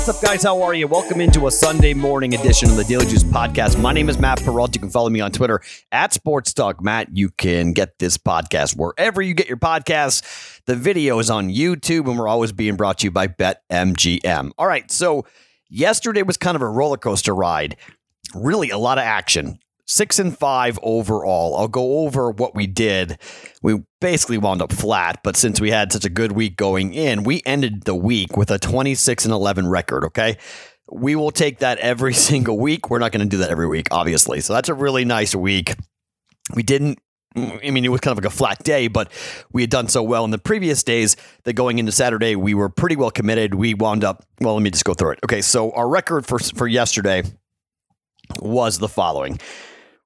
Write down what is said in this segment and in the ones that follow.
What's up, guys? How are you? Welcome into a Sunday morning edition of the Daily Juice podcast. My name is Matt Perrault. You can follow me on Twitter at Sports Talk Matt. You can get this podcast wherever you get your podcasts. The video is on YouTube, and we're always being brought to you by BetMGM. All right, so yesterday was kind of a roller coaster ride. Really, a lot of action six and five overall. I'll go over what we did. We basically wound up flat, but since we had such a good week going in, we ended the week with a 26 and 11 record. Okay. We will take that every single week. We're not going to do that every week, obviously. So that's a really nice week. We didn't I mean, it was kind of like a flat day, but we had done so well in the previous days that going into Saturday, we were pretty well committed. We wound up, well, let me just go through it. Okay, so our record for, for yesterday was the following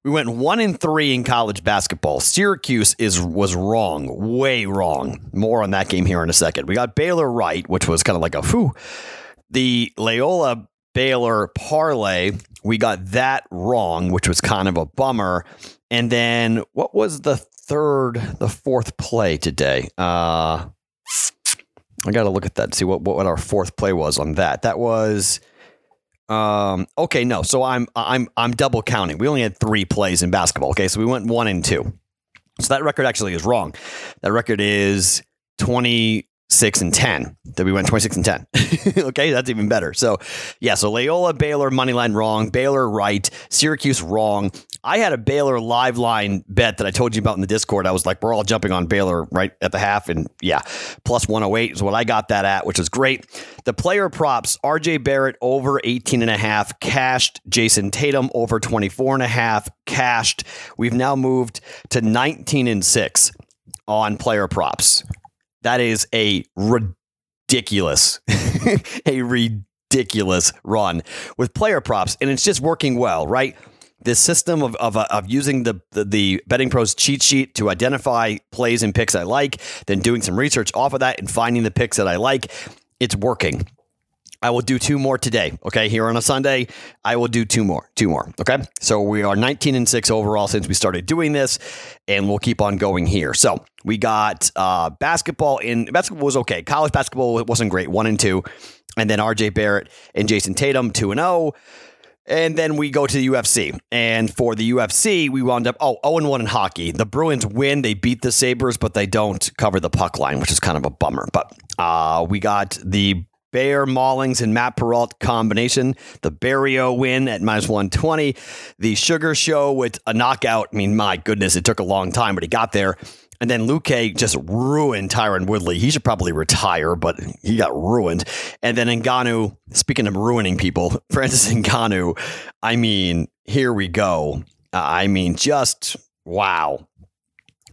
we went one in three in college basketball. Syracuse is was wrong, way wrong. More on that game here in a second. We got Baylor right, which was kind of like a whew. The Loyola Baylor parlay, we got that wrong, which was kind of a bummer. And then what was the third, the fourth play today? Uh, I got to look at that, see what, what our fourth play was on that. That was um, okay, no. So I'm I'm I'm double counting. We only had three plays in basketball. Okay, so we went one and two. So that record actually is wrong. That record is 20 six and ten. That we went twenty six and ten. okay, that's even better. So yeah, so Loyola, Baylor money line wrong, Baylor right, Syracuse wrong. I had a Baylor live line bet that I told you about in the Discord. I was like, we're all jumping on Baylor right at the half, and yeah, plus one hundred eight is what I got that at, which is great. The player props: R.J. Barrett over 18 and a half, cashed. Jayson Tatum over 24 and a half, cashed. We've now moved to 19 and six on player props. That is a ridiculous, a ridiculous run with player props, and it's just working well, right? This system of, of, of using the, the, the betting pros cheat sheet to identify plays and picks I like, then doing some research off of that and finding the picks that I like, it's working. I will do two more today. Okay, here on a Sunday, I will do two more, two more. Okay, so we are 19 and six overall since we started doing this, and we'll keep on going here. So we got uh, basketball in basketball was okay. College basketball wasn't great, one and two, and then R.J. Barrett and Jayson Tatum two and. Oh. And then we go to the UFC. And for the UFC, we wound up, oh, 0 1 in hockey. The Bruins win. They beat the Sabres, but they don't cover the puck line, which is kind of a bummer. But uh, we got the Bear Maulings and Matt Perrault combination. The Barrio win at minus 120. The Sugar Show with a knockout. I mean, my goodness, it took a long time, but he got there. And then Luque just ruined Tyron Woodley. He should probably retire, but he got ruined. And then Ngannou, speaking of ruining people, Francis Ngannou, I mean, here we go. I mean, just wow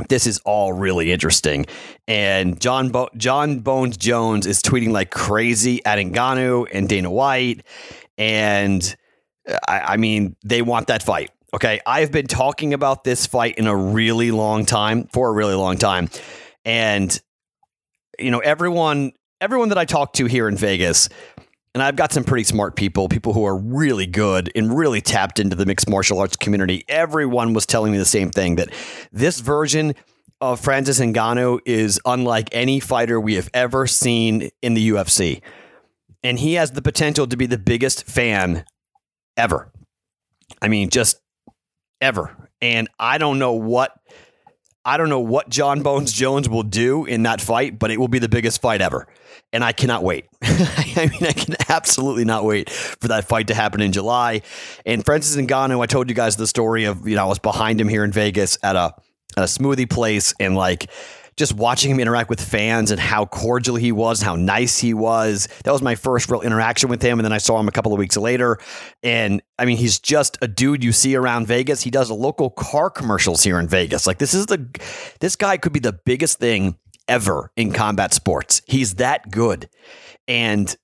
this is all really interesting. And Jon Bo- Jon Bones Jones is tweeting like crazy at Ngannou and Dana White. And uh, I, I mean, they want that fight. Okay. I've been talking about this fight in a really long time, for a really long time. And, you know, everyone, everyone that I talk to here in Vegas and I've got some pretty smart people, people who are really good and really tapped into the mixed martial arts community. Everyone was telling me the same thing that this version of Francis Ngannou is unlike any fighter we have ever seen in the UFC. And he has the potential to be the biggest fan ever. I mean, just ever. And I don't know what I don't know what Jon Bones Jones will do in that fight, but it will be the biggest fight ever. And I cannot wait. I mean, I can absolutely not wait for that fight to happen in July. And Francis Ngannou, I told you guys the story of, you know, I was behind him here in Vegas at a, at a smoothie place and like, just watching him interact with fans and how cordial he was, how nice he was. That was my first real interaction with him. And then I saw him a couple of weeks later. And I mean, he's just a dude you see around Vegas. He does a local car commercials here in Vegas. Like this is the this guy could be the biggest thing ever in combat sports. He's that good. And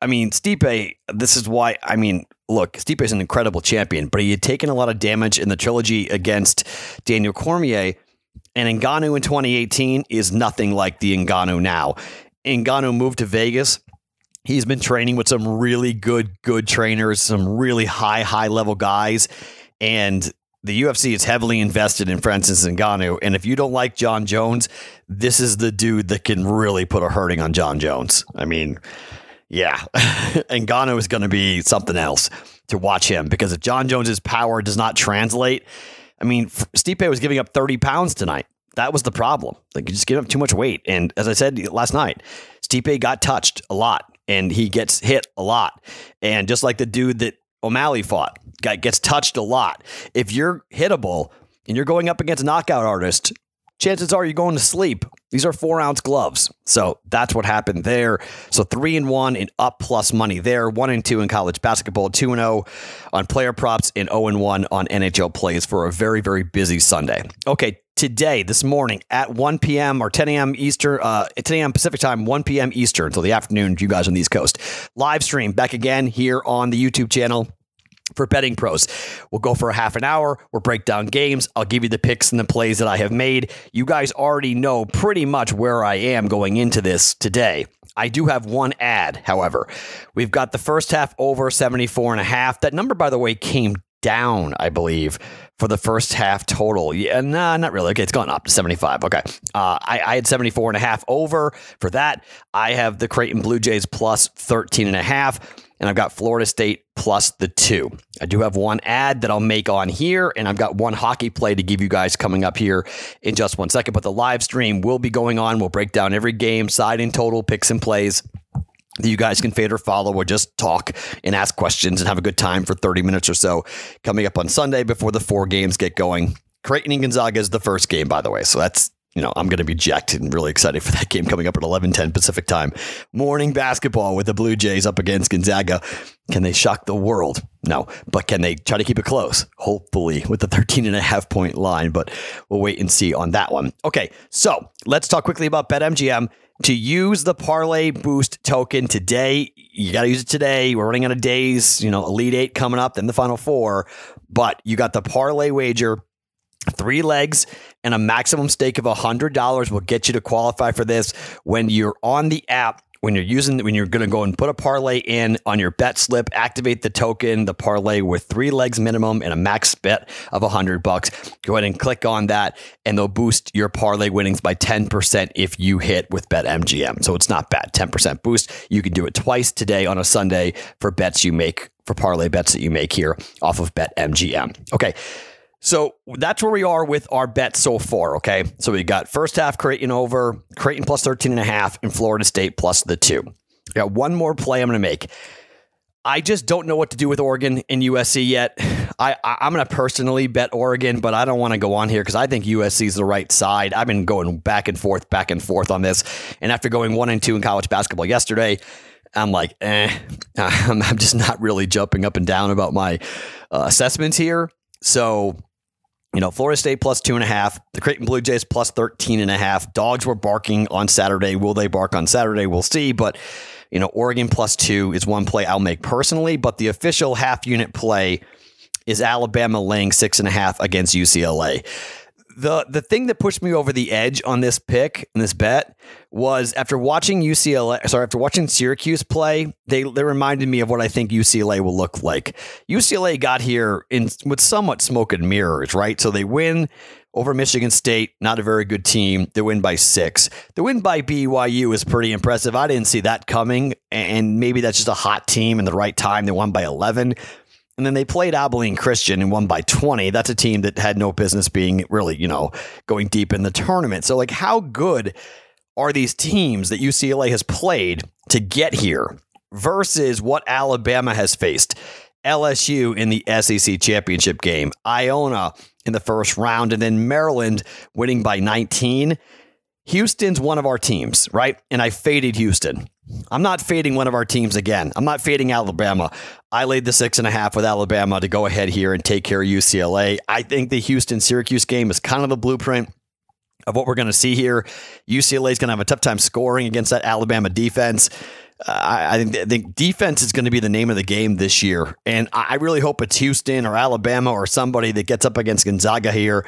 I mean, Stipe, this is why I mean, look, Stipe is an incredible champion, but he had taken a lot of damage in the trilogy against Daniel Cormier. And Ngannou in 2018 is nothing like the Ngannou now. Ngannou moved to Vegas. He's been training with some really good, good trainers, some really high, high level guys. And the UFC is heavily invested in Francis Ngannou. And if you don't like Jon Jones, this is the dude that can really put a hurting on Jon Jones. I mean, Yeah. Ngannou is going to be something else to watch him because if Jon Jones's power does not translate, I mean, Stipe was giving up 30 pounds tonight. That was the problem. Like, you just give up too much weight. And as I said last night, Stipe got touched a lot and he gets hit a lot. And just like the dude that O'Malley fought, got, gets touched a lot. If you're hittable and you're going up against a knockout artist, chances are you're going to sleep. These are four ounce gloves. So that's what happened there. So three and one in up plus money there. One and two in college basketball, two and oh on player props, and zero oh and one on NHL plays for a very, very busy Sunday. Okay. Today, this morning at 1 p.m. or 10 a.m. Eastern, uh, 10 a.m. Pacific time, 1 p.m. Eastern, until the afternoon, you guys on the East Coast. Live stream back again here on the YouTube channel for betting pros. We'll go for a half an hour. We'll break down games. I'll give you the picks and the plays that I have made. You guys already know pretty much where I am going into this today. I do have one ad, however. We've got the first half over 74 and a half. That number, by the way, came down, I believe, for the first half total. Yeah, nah, not really. Okay, it's gone up to 75. Okay. Uh, I, I had 74 and a half over for that. I have the Creighton Blue Jays plus 13 and a half and I've got Florida State plus the two. I do have one ad that I'll make on here, and I've got one hockey play to give you guys coming up here in just one second. But the live stream will be going on. We'll break down every game, side and total, picks and plays that you guys can fade or follow or just talk and ask questions and have a good time for 30 minutes or so coming up on Sunday before the four games get going. Creighton and Gonzaga is the first game, by the way. So that's you know, I'm going to be jacked and really excited for that game coming up at 11:10 Pacific time. Morning basketball with the Blue Jays up against Gonzaga. Can they shock the world? No, but can they try to keep it close? Hopefully with the 13 and a half point line, but we'll wait and see on that one. Okay, so let's talk quickly about BetMGM. To use the parlay boost token today, you got to use it today. We're running out of days, you know, Elite 8 coming up, then the final 4, but you got the parlay wager Three legs and a maximum stake of $100 will get you to qualify for this when you're on the app. When you're using, when you're going to go and put a parlay in on your bet slip, activate the token, the parlay with three legs minimum and a max bet of a hundred bucks. Go ahead and click on that, and they'll boost your parlay winnings by ten percent if you hit with BetMGM. So it's not bad, ten percent boost. You can do it twice today on a Sunday for bets you make for parlay bets that you make here off of BetMGM. Okay. So that's where we are with our bet so far. Okay. So we got first half Creighton over, Creighton plus 13 and a half, and Florida State plus the two. I got one more play I'm going to make. I just don't know what to do with Oregon and USC yet. I, I am going to personally bet Oregon, but I don't want to go on here because I think USC is the right side. I've been going back and forth, back and forth on this, and after going one and two in college basketball yesterday, I'm like, eh, I'm, I'm just not really jumping up and down about my uh, assessments here. So you know, Florida State plus two and a half, the Creighton Blue Jays plus 13 and a half. Dogs were barking on Saturday. Will they bark on Saturday? We'll see. But, you know, Oregon plus two is one play I'll make personally, but the official half unit play is Alabama laying six and a half against UCLA the the thing that pushed me over the edge on this pick and this bet was after watching UCLA sorry after watching Syracuse play they they reminded me of what I think UCLA will look like. UCLA got here in with somewhat smoke and mirrors, right? So they win over Michigan State, not a very good team. They win by 6. The win by BYU is pretty impressive. I didn't see that coming and maybe that's just a hot team in the right time. They won by 11. And then they played Abilene Christian and won by 20. That's a team that had no business being really, you know, going deep in the tournament. So, like, how good are these teams that UCLA has played to get here versus what Alabama has faced? LSU in the SEC championship game, Iona in the first round, and then Maryland winning by 19. Houston's one of our teams, right? And I faded Houston. I'm not fading one of our teams again. I'm not fading Alabama. I laid the six and a half with Alabama to go ahead here and take care of UCLA. I think the Houston Syracuse game is kind of the blueprint of what we're going to see here. UCLA is going to have a tough time scoring against that Alabama defense. I, I, think, I think defense is going to be the name of the game this year. And I really hope it's Houston or Alabama or somebody that gets up against Gonzaga here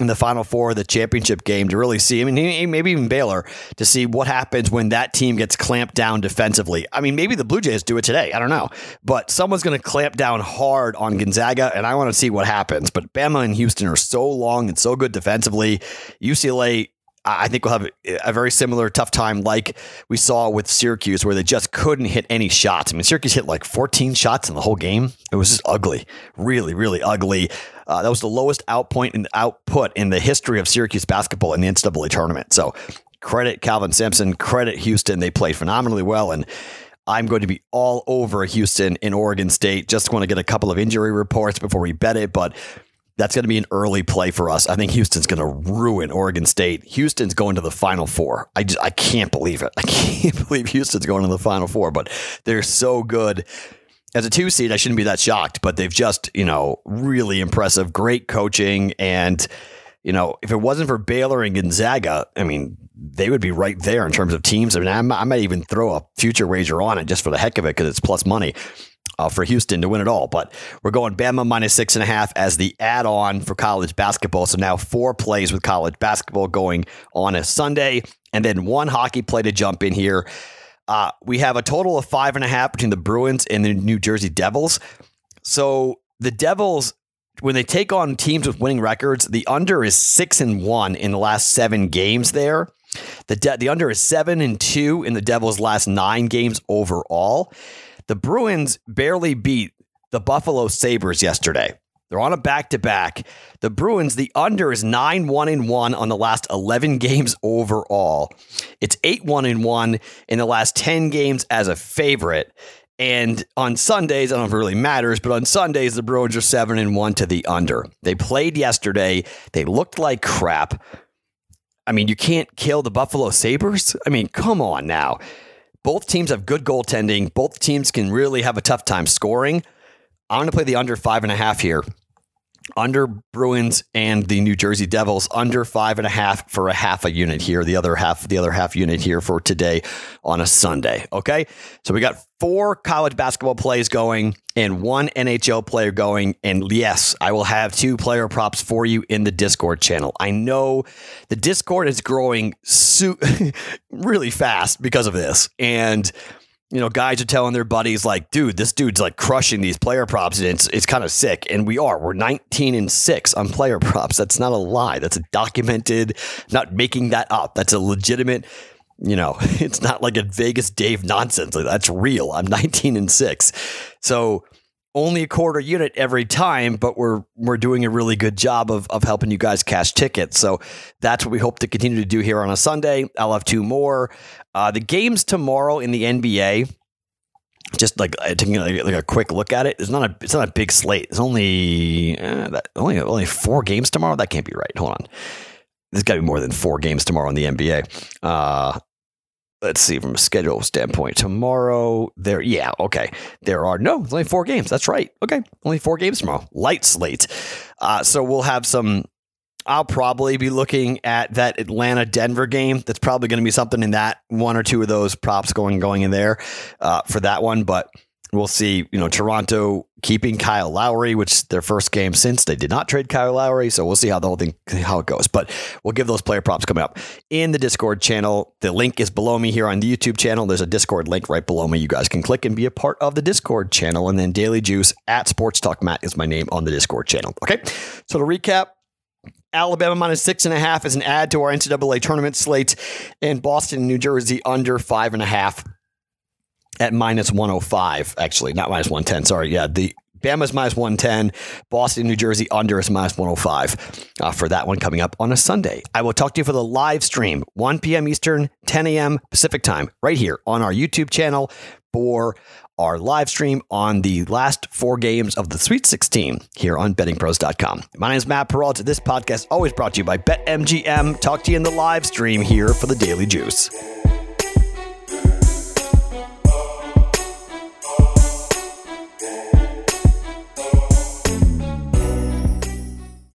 in the Final Four of the championship game to really see. I mean, maybe even Baylor to see what happens when that team gets clamped down defensively. I mean, maybe the Blue Jays do it today. I don't know, but someone's going to clamp down hard on Gonzaga, and I want to see what happens. But Bama and Houston are so long and so good defensively. UCLA I think we'll have a very similar tough time like we saw with Syracuse, where they just couldn't hit any shots. I mean, Syracuse hit like 14 shots in the whole game. It was just ugly, really, really ugly. Uh, that was the lowest outpoint and output in the history of Syracuse basketball in the NCAA tournament. So credit Kelvin Sampson, credit Houston. They played phenomenally well. And I'm going to be all over Houston in Oregon State. Just want to get a couple of injury reports before we bet it. But that's going to be an early play for us. I think Houston's going to ruin Oregon State. Houston's going to the Final Four. I just I can't believe it. I can't believe Houston's going to the Final Four, but they're so good. As a two seed, I shouldn't be that shocked, but they've just you know really impressive, great coaching, and you know if it wasn't for Baylor and Gonzaga, I mean they would be right there in terms of teams. I mean I, might even throw a future wager on it just for the heck of it because it's plus money uh, for Houston to win it all. But we're going Bama minus six and a half as the add on for college basketball. So now four plays with college basketball going on a Sunday, and then one hockey play to jump in here. Uh, we have a total of five and a half between the Bruins and the New Jersey Devils. So the Devils, when they take on teams with winning records, the under is six and one in the last seven games there. The, de- the under is seven and two in the Devils' last nine games overall. The Bruins barely beat the Buffalo Sabres yesterday. They're on a back to back. The Bruins, the under is 9 1 and 1 on the last 11 games overall. It's 8 1 and 1 in the last 10 games as a favorite. And on Sundays, I don't know if it really matters, but on Sundays, the Bruins are 7 and 1 to the under. They played yesterday. They looked like crap. I mean, you can't kill the Buffalo Sabres. I mean, come on now. Both teams have good goaltending. Both teams can really have a tough time scoring. I'm going to play the under five and a half here under Bruins and the New Jersey Devils under five and a half for a half a unit here. The other half, the other half unit here for today on a Sunday. Okay, so we got four college basketball plays going and one NHL player going. And yes, I will have two player props for you in the Discord channel. I know the Discord is growing su- really fast because of this, and you know, guys are telling their buddies like, dude, this dude's like crushing these player props and it's it's kind of sick. And we are. We're 19 and 6 on player props. That's not a lie. That's a documented, not making that up. That's a legitimate, you know, it's not like a Vegas Dave nonsense. Like, that's real. I'm 19 and 6. So only a quarter unit every time, but we're we're doing a really good job of of helping you guys cash tickets. So that's what we hope to continue to do here on a Sunday. I'll have two more. Uh, the games tomorrow in the NBA, just like uh, taking like, like, a quick look at it, it's not a it's not a big slate. It's only uh, that, only only four games tomorrow. That can't be right. Hold on, there's got to be more than four games tomorrow in the NBA. Uh, let's see from a schedule standpoint. Tomorrow, there, yeah, okay, there are no, only four games. That's right. Okay, only four games tomorrow. Light slate. Uh, so we'll have some I'll probably be looking at that Atlanta Denver game. That's probably going to be something in that one or two of those props going going in there uh, for that one. But we'll see. You know, Toronto keeping Kyle Lowry, which their first game since they did not trade Kyle Lowry. So we'll see how the whole thing how it goes. But we'll give those player props coming up in the Discord channel. The link is below me here on the YouTube channel. There's a Discord link right below me. You guys can click and be a part of the Discord channel. And then Daily Juice at Sports Talk Matt is my name on the Discord channel. Okay. So to recap, Alabama minus six and a half is an add to our NCAA tournament slate, and Boston, New Jersey under five and a half at minus 105. Actually, not minus 110. Sorry. Yeah. The Bama's minus 110. Boston, New Jersey under is minus 105 uh, for that one coming up on a Sunday. I will talk to you for the live stream, 1 p.m. Eastern, 10 a.m. Pacific time, right here on our YouTube channel for our live stream on the last four games of the Sweet 16 here on bettingpros.com. My name is Matt Perrault. This podcast always brought to you by BetMGM. Talk to you in the live stream here for the Daily Juice.